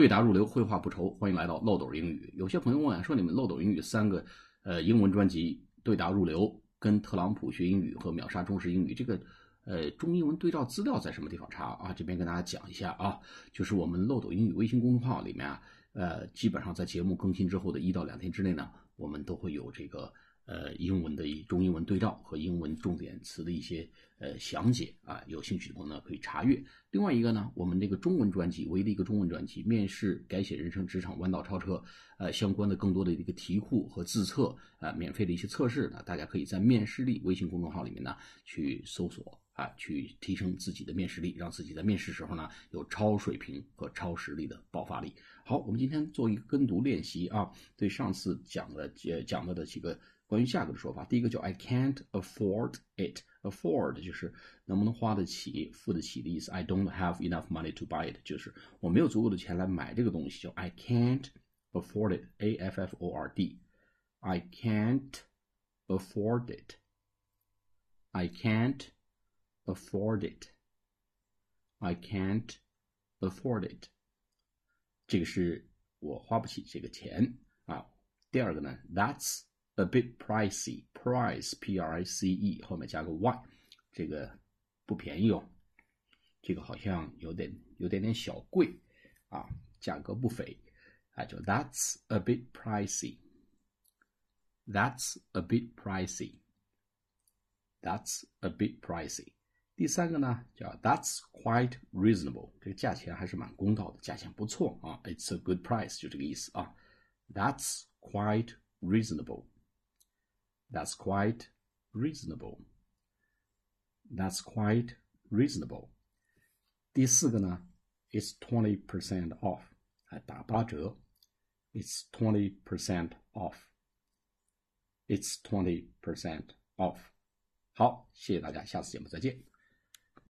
对答如流，绘画不愁。欢迎来到漏斗英语。有些朋友问啊，说你们漏斗英语三个呃英文专辑对答如流，跟特朗普学英语和秒杀中式英语这个呃中英文对照资料在什么地方查啊？这边跟大家讲一下啊，就是我们漏斗英语微信公众号里面啊，呃，基本上在节目更新之后的一到两天之内呢，我们都会有这个。呃，英文的中英文对照和英文重点词的一些呃详解啊，有兴趣的朋友呢可以查阅。另外一个呢，我们这个中文专辑，唯一的一个中文专辑，面试、改写人生、职场、弯道超车，呃，相关的更多的一个题库和自测啊，免费的一些测试呢，大家可以在面试力微信公众号里面呢去搜索啊，去提升自己的面试力，让自己在面试时候呢有超水平和超实力的爆发力。好，我们今天做一个跟读练习啊，对上次讲的呃讲到的几个。关于价格的说法，第一个叫 I can't afford it，afford 就是能不能花得起、付得起的意思。I don't have enough money to buy it，就是我没有足够的钱来买这个东西，叫 I can't afford it，A F F O R D，I can't afford it，I can't afford it，I can't afford it，这个是我花不起这个钱啊。第二个呢，That's a bit pricey, price p r i c e 后面加个 y，这个不便宜哦，这个好像有点有点点小贵啊，价格不菲啊，就 That's a bit pricey. That's a bit pricey. That's a bit pricey. 第三个呢叫 That's quite reasonable，这个价钱还是蛮公道的，价钱不错啊，It's a good price，就这个意思啊。That's quite reasonable. That's quite reasonable. That's quite reasonable. 第四个呢，It's twenty percent off，还打八折。It's twenty percent off. It's twenty percent off. 好，谢谢大家，下次节目再见。